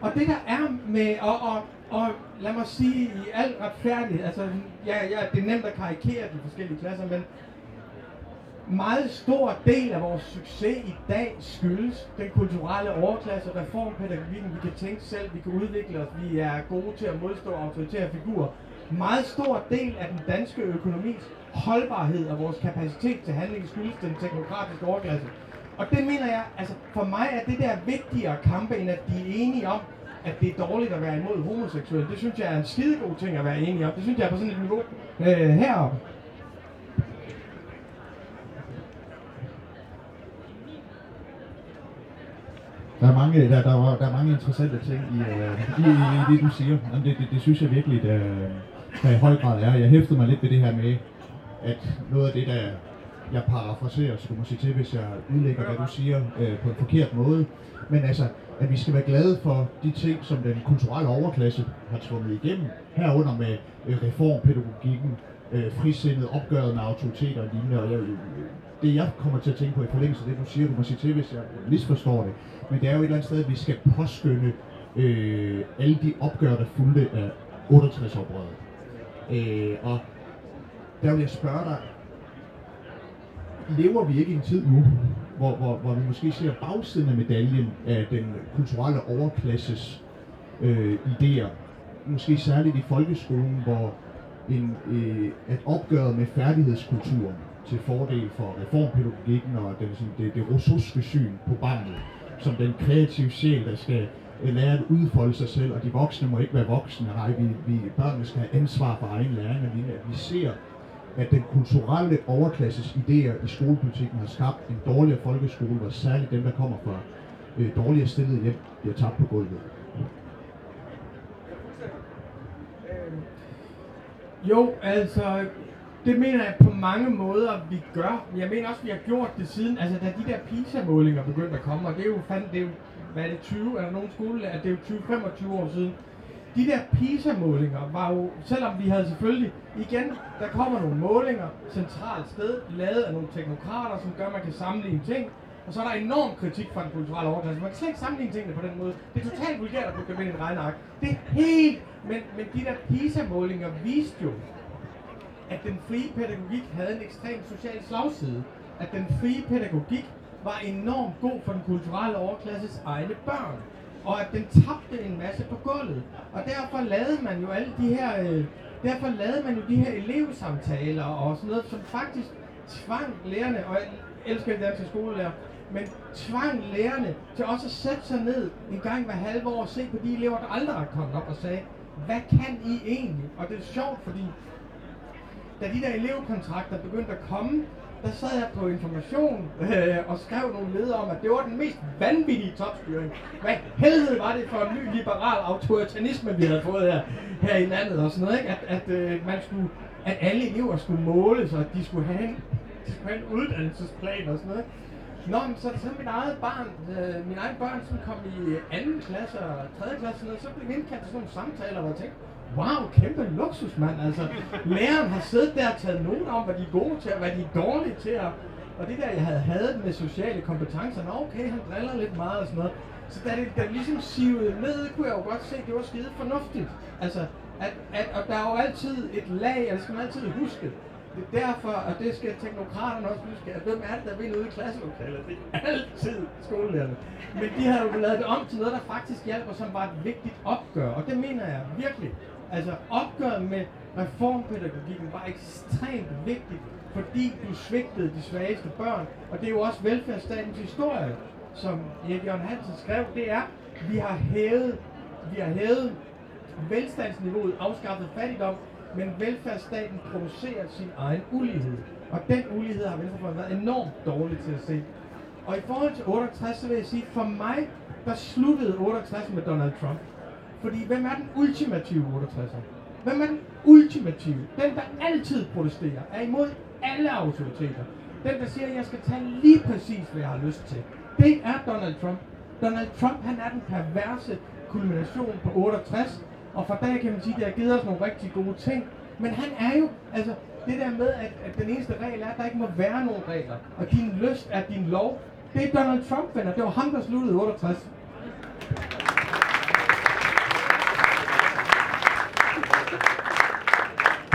Og det der er med, og, og, og lad mig sige i al retfærdighed, altså ja, ja, det er nemt at karikere de forskellige klasser, men meget stor del af vores succes i dag skyldes den kulturelle overklasse, og reformpædagogikken. Vi kan tænke selv, vi kan udvikle os, vi er gode til at modstå autoritære figurer. Meget stor del af den danske økonomis holdbarhed og vores kapacitet til handling skyldes den teknokratiske overklasse. Og det mener jeg, altså for mig er det der vigtigere kampe, end at de er enige om, at det er dårligt at være imod homoseksuelle. Det synes jeg er en skidegod ting at være enige om. Det synes jeg er på sådan et niveau øh, heroppe. Der er mange, der, der, var, der er mange interessante ting i, uh, i, i, i det, du siger. Jamen, det, det, det synes jeg virkelig, der, der i høj grad er. Jeg hæftede mig lidt ved det her med, at noget af det, der jeg parafraserer, så du må sige til, hvis jeg udlægger, hvad du siger øh, på en forkert måde. Men altså, at vi skal være glade for de ting, som den kulturelle overklasse har tvunget igennem, herunder med øh, reformpædagogikken, øh, frisindet, opgøret med autoriteter og lignende. Og jeg, det jeg kommer til at tænke på i forlængelse af det, du siger, du må sige til, hvis jeg misforstår det, men det er jo et eller andet sted, at vi skal påskynde øh, alle de opgør, der fulgte af 68-oprøret. Øh, og der vil jeg spørge dig, lever vi ikke i en tid nu, hvor, hvor, hvor vi måske ser bagsiden af medaljen af den kulturelle overklasses øh, idéer, måske særligt i folkeskolen, hvor en, øh, at opgøret med færdighedskulturen til fordel for reformpædagogikken og den, sådan, det, det russiske syn på barnet, som den kreative sjæl, der skal øh, lære at udfolde sig selv, og de voksne må ikke være voksne. Nej, vi, vi børnene skal have ansvar for egen læring, og vi ser, at den kulturelle overklasses idéer i skolepolitikken har skabt en dårligere folkeskole, hvor særligt dem, der kommer fra øh, dårligere stillede hjem, bliver tabt på gulvet. Øhm, jo, altså, det mener jeg på mange måder, vi gør. Jeg mener også, vi har gjort det siden, altså da de der PISA-målinger begyndte at komme, og det er jo fandt, det er jo, hvad er det, 20, er der nogen skole, at det er jo 20-25 år siden. de der PISA-målinger var jo, selvom vi havde selvfølgelig, igen, der kommer nogle målinger centralt sted, lavet af nogle teknokrater, som gør, at man kan sammenligne ting, og så er der enorm kritik fra den kulturelle overklasse. Man kan slet ikke sammenligne tingene på den måde. Det er totalt vulgært at putte dem ind i en regneark. Det er helt... Men, men de der PISA-målinger viste jo, at den frie pædagogik havde en ekstrem social slagside. At den frie pædagogik var enormt god for den kulturelle overklasses egne børn. Og at den tabte en masse på gulvet. Og derfor lavede man jo alle de her... Øh, derfor lavede man jo de her elevsamtaler og sådan noget, som faktisk tvang lærerne, og jeg elsker det danske skolelærer, men tvang lærerne til også at sætte sig ned en gang hver halve år og se på de elever, der aldrig har kommet op og sagde, hvad kan I egentlig? Og det er sjovt, fordi da de der elevkontrakter begyndte at komme, der sad jeg på information øh, og skrev nogle ledere om, at det var den mest vanvittige topstyring. Hvad helvede var det for en ny liberal autoritanisme, vi havde fået her, her i landet og sådan noget, ikke? At, at, øh, man skulle, at alle elever skulle måles, og at de skulle have en, de skulle have en uddannelsesplan og sådan noget. Nå, men så, så mit eget barn, øh, mine egne børn, som kom i anden klasse og tredje klasse, sådan noget, så blev vi indkaldt til sådan nogle samtaler, hvor jeg tænkte, wow, kæmpe luksus, mand. Altså, læreren har siddet der og taget nogen om, hvad de er gode til, og hvad de er dårlige til. Og, og det der, jeg havde hadet med sociale kompetencer, nå okay, han driller lidt meget og sådan noget. Så da det, da det ligesom sivede ned, kunne jeg jo godt se, at det var skide fornuftigt. Altså, at, at, og der er jo altid et lag, og det skal man altid huske. Det er derfor, og det skal teknokraterne også huske, at hvem er det, der vil ude i klasselokalet? Det er altid skolelærerne. Men de har jo lavet det om til noget, der faktisk hjælper, som var et vigtigt opgør. Og det mener jeg virkelig. Altså opgøret med reformpædagogikken var ekstremt vigtigt, fordi du svigtede de svageste børn. Og det er jo også velfærdsstatens historie, som Erik Jørgen Hansen skrev, det er, vi har hævet, vi har hævet velstandsniveauet, afskaffet fattigdom, men velfærdsstaten producerer sin egen ulighed. Og den ulighed har Venstrefløjen været enormt dårlig til at se. Og i forhold til 68, så vil jeg sige, for mig, der sluttede 68 med Donald Trump. Fordi hvem er den ultimative 68'er? Hvem er den ultimative? Den, der altid protesterer, er imod alle autoriteter. Den, der siger, at jeg skal tage lige præcis, hvad jeg har lyst til. Det er Donald Trump. Donald Trump, han er den perverse kulmination på 68, og fra dag kan man sige, at det har givet os nogle rigtig gode ting. Men han er jo, altså det der med, at, at den eneste regel er, at der ikke må være nogen regler, og din lyst er din lov, det er Donald Trump, venner. Det var ham, der sluttede 68.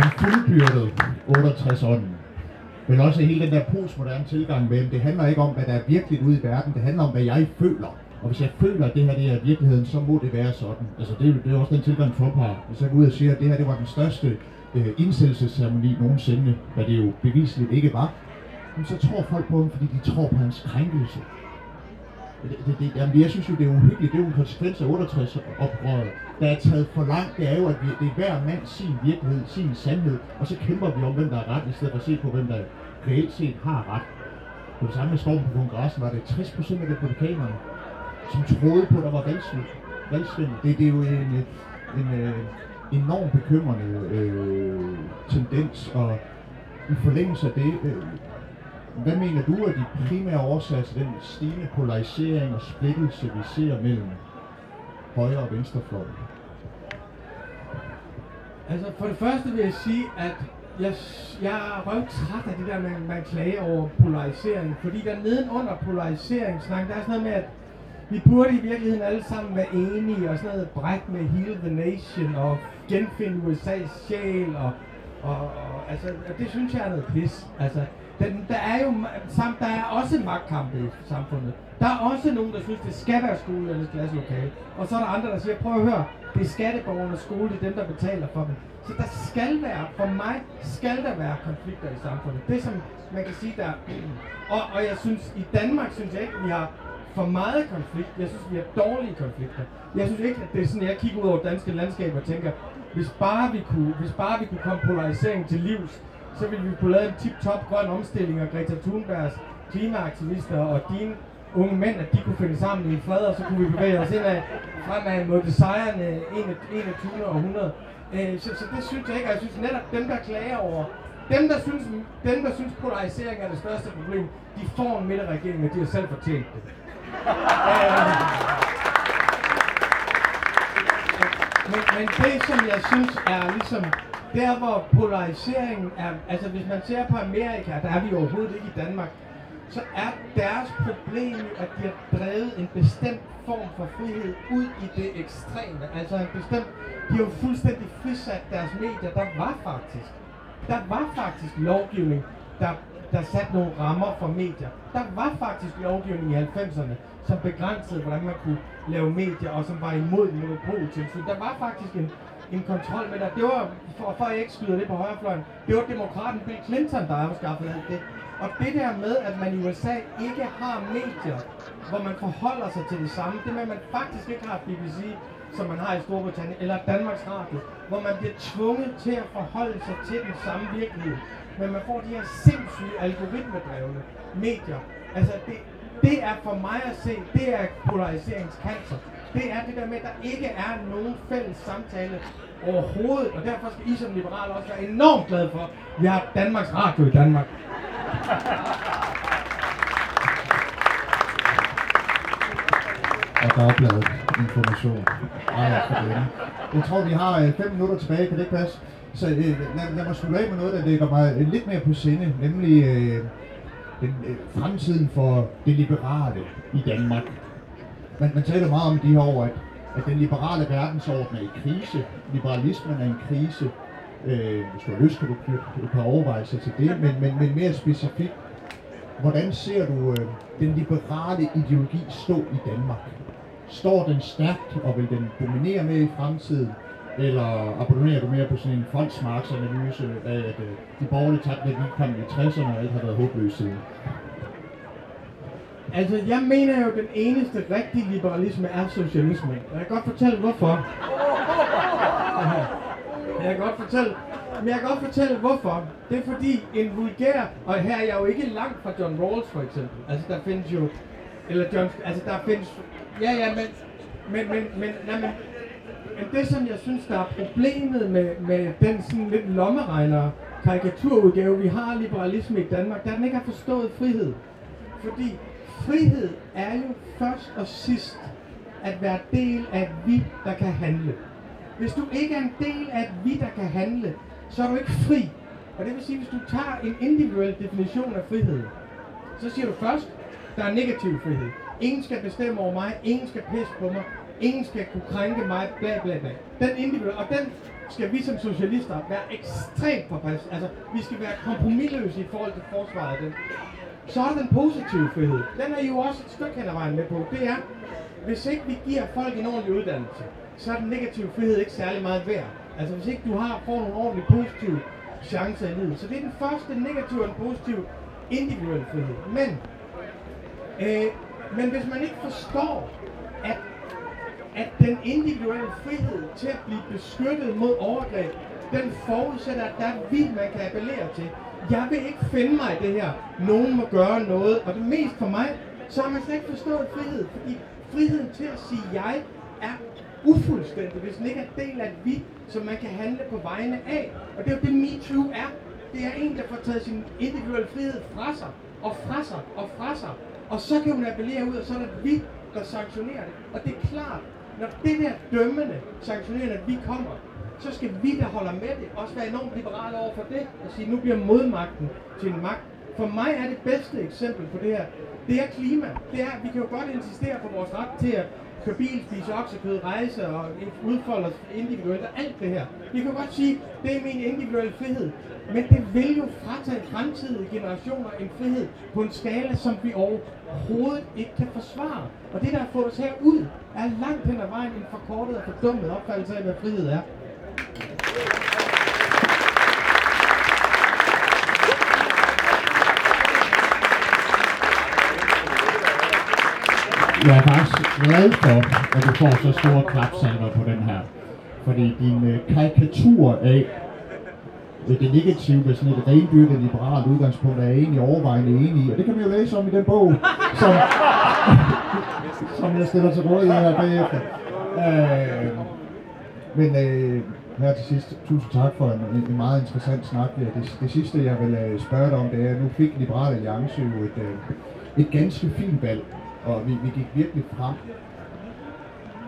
Han fuldbyrdede 68 ånden. Men også hele den der postmoderne tilgang med, det handler ikke om, hvad der er virkelig ude i verden, det handler om, hvad jeg føler. Og hvis jeg føler, at det her det er virkeligheden, så må det være sådan. Altså det, er, det er også den tilgang, Trump har. Hvis jeg går ud og siger, at det her det var den største øh, indsættelsesceremoni nogensinde, hvad det jo bevisligt ikke var, men så tror folk på ham, fordi de tror på hans krænkelse. Det, det, det, jamen, jeg synes jo, det er uhyggeligt. Det er jo en konsekvens af 68 oprøret. Der er taget for langt, det er jo, at vi, det er hver mand sin virkelighed, sin sandhed, og så kæmper vi om, hvem der er ret, i stedet for at se på, hvem der reelt set har ret. På det samme med stormen på kongressen var det 60% af republikanerne, som troede på, at der var valgsvindel. Det, det er jo en, en, øh, en enormt bekymrende øh, tendens, og i forlængelse af det, øh, hvad mener du er de primære årsager til den stigende polarisering og splittelse, vi ser mellem højre og venstrefløjen? Altså, for det første vil jeg sige, at jeg, jeg er røvt træt af det der, man, man klager over polarisering. Fordi der nedenunder polarisering, der er sådan noget med, at vi burde i virkeligheden alle sammen være enige, og sådan noget bræk med Heal the Nation, og genfinde USA's sjæl, og, og, og altså, og det synes jeg er noget pis. Altså, den, der er jo samt, der er også magtkampe i samfundet. Der er også nogen, der synes, det skal være skole eller klasselokale. Og så er der andre, der siger, prøv at høre, det er skatteborgernes skole, det er dem, der betaler for dem. Så der skal være, for mig skal der være konflikter i samfundet. Det som man kan sige, der og, og jeg synes, i Danmark synes jeg ikke, vi har for meget konflikt. Jeg synes, vi har dårlige konflikter. Jeg synes ikke, at det er sådan, at jeg kigger ud over danske landskaber og tænker, hvis bare vi kunne, hvis bare vi kunne komme polariseringen til livs, så ville vi kunne lave en tip-top grøn omstilling, og Greta Thunbergs klimaaktivister og dine unge mænd, at de kunne finde sammen i fred, og så kunne vi bevæge os indad fremad mod det sejrende 21. århundrede. Øh, så, så det synes jeg ikke, og jeg synes netop dem, der klager over, dem der synes, dem, der synes polarisering er det største problem, de får en midterregering, og de har selv fortjent det. Øh, men, men det, som jeg synes er ligesom, der hvor polariseringen er, altså hvis man ser på Amerika, der er vi overhovedet ikke i Danmark, så er deres problem jo, at de har drevet en bestemt form for frihed ud i det ekstreme. Altså en bestemt, de har jo fuldstændig frisat deres medier. Der var faktisk, der var faktisk lovgivning, der, der satte nogle rammer for medier. Der var faktisk lovgivning i 90'erne, som begrænsede, hvordan man kunne lave medier, og som var imod monopoltilsyn. Der var faktisk en, en kontrol med dig. Det var, for, for at jeg ikke skyder det på højrefløjen, det var demokraten Bill Clinton, der afskaffede alt det. Og det der med, at man i USA ikke har medier, hvor man forholder sig til det samme, det med, at man faktisk ikke har BBC, som man har i Storbritannien, eller Danmarks Radio, hvor man bliver tvunget til at forholde sig til den samme virkelighed. Men man får de her sindssyge algoritmedrevne medier. Altså, det, det er for mig at se, det er polariseringskancer. Det er det der med, at der ikke er nogen fælles samtale overhovedet, og derfor skal I som liberale også være enormt glade for, at vi har Danmarks Radio i Danmark. Og dagbladet information. Ej, for det. Jeg tror, vi har øh, fem minutter tilbage, kan det ikke passe? Så øh, lad, lad mig slutte af med noget, der ligger mig øh, lidt mere på sinde, nemlig øh, den, øh, fremtiden for det liberale i Danmark. Man, man taler meget om de her år, at, at den liberale verdensorden er i krise, liberalismen er i en krise. Øh, hvis du har lyst, kan du knytte et par overvejelser til det, men, men, men mere specifikt, hvordan ser du øh, den liberale ideologi stå i Danmark? Står den stærkt, og vil den dominere med i fremtiden? Eller abonnerer du mere på sådan en fondsmarksanalyse af, at øh, de borgerlige tabte lidt kom i 60'erne, og alt har været håbløst siden? Altså, jeg mener jo, at den eneste rigtige liberalisme er socialisme. Og jeg kan godt fortælle, hvorfor. Jeg kan godt fortælle, men jeg kan godt fortælle, hvorfor. Det er fordi en vulgær, og her er jeg jo ikke langt fra John Rawls for eksempel. Altså, der findes jo, eller John, altså der findes, ja ja, men, men, men, men, nej, men, men det som jeg synes, der er problemet med, med den sådan lidt lommeregner karikaturudgave, vi har liberalisme i Danmark, der den ikke har forstået frihed. Fordi frihed er jo først og sidst at være del af vi, der kan handle. Hvis du ikke er en del af et vi, der kan handle, så er du ikke fri. Og det vil sige, hvis du tager en individuel definition af frihed, så siger du først, der er negativ frihed. Ingen skal bestemme over mig, ingen skal pisse på mig, ingen skal kunne krænke mig, bla bla bla. Den individuelle, og den skal vi som socialister være ekstremt påpasse. Altså, vi skal være kompromilløse i forhold til forsvaret af den. Så er der den positive frihed. Den er jo også et stykke hen ad vejen med på. Det er, hvis ikke vi giver folk en ordentlig uddannelse, så er den negative frihed ikke særlig meget værd. Altså hvis ikke du har får nogle ordentlige positive chancer i livet. Så det er den første negative og den positive individuelle frihed. Men, øh, men hvis man ikke forstår, at, at den individuelle frihed til at blive beskyttet mod overgreb, den forudsætter, at der er vidt, man kan appellere til. Jeg vil ikke finde mig i det her. Nogen må gøre noget. Og det mest for mig, så har man slet ikke forstået frihed. Fordi friheden til at sige jeg er ufuldstændig, hvis den ikke er del af et vi, som man kan handle på vegne af. Og det er jo det MeToo er. Det er en, der får taget sin individuelle frihed fra sig, og fra sig, og fra sig. Og så kan hun appellere ud, og så er det vi, der sanktionerer det. Og det er klart, når det der dømmende, sanktionerende, at vi kommer, så skal vi, der holder med det, også være enormt liberale over for det, og sige, nu bliver modmagten til en magt. For mig er det bedste eksempel på det her, det er klima. Det er, vi kan jo godt insistere på vores ret til at køre bil, spise oksekød, rejse og udfolde os individuelt og alt det her. Vi kan godt sige, det er min individuelle frihed. Men det vil jo fratage fremtidige generationer en frihed på en skala, som vi overhovedet ikke kan forsvare. Og det, der har fået os herud, er langt hen ad vejen en forkortet og fordummet opfattelse af, hvad frihed er. Jeg er faktisk glad for, at du får så store klapsalver på den her. Fordi din øh, karikatur af øh, det negative med sådan et rendyrket liberalt udgangspunkt er jeg egentlig overvejende enig i. Og det kan vi jo læse om i den bog, som, som jeg stiller til rådighed her bagefter. Øh, men øh, her til sidst, tusind tak for en, en meget interessant snak. Ja, det, det sidste, jeg vil øh, spørge dig om, det er, at nu fik Liberal Alliance jo et, øh, et ganske fint valg, og vi, vi gik virkelig frem.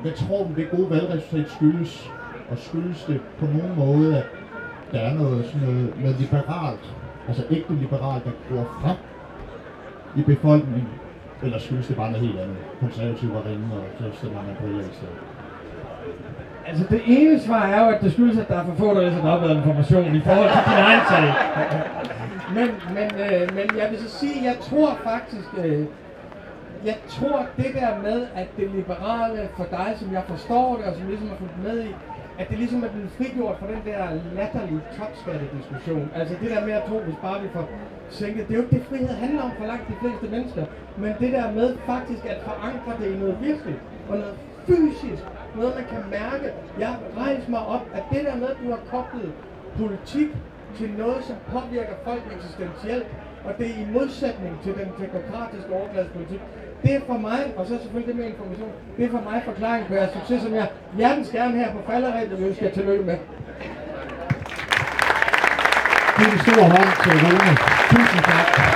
Hvad tror du, det gode valgresultat skyldes? Og skyldes det på nogen måde, at der er noget, sådan noget, noget liberalt, altså ægte liberalt, der går frem i befolkningen, eller skyldes det bare noget helt andet? Konservative var ringe, og så stemmer man på sted. Altså det ene svar er jo, at det skyldes, at der er for få, der læser op af information i forhold til din egen sag. Men, men, øh, men jeg vil så sige, jeg tror faktisk, øh, jeg tror det der med, at det liberale for dig, som jeg forstår det, og som ligesom har fulgt med i, at det ligesom er blevet frigjort fra den der latterlige topskattediskussion. Altså det der med at tro, hvis bare vi får sænket, det er jo ikke det frihed handler om for langt de fleste mennesker, men det der med faktisk at forankre det i noget virkeligt, og noget fysisk, noget man kan mærke. Jeg rejser mig op, at det der med, at du har koblet politik til noget, som påvirker folk eksistentielt, og det er i modsætning til den teknokratiske overklassepolitik. Det er for mig, og så selvfølgelig det med information, det er for mig forklaring på jeres succes, som jeg hjertens gerne her på falderæbet vil ønsker jer tillykke med. Giv en stor hånd til Rune. Tusind tak.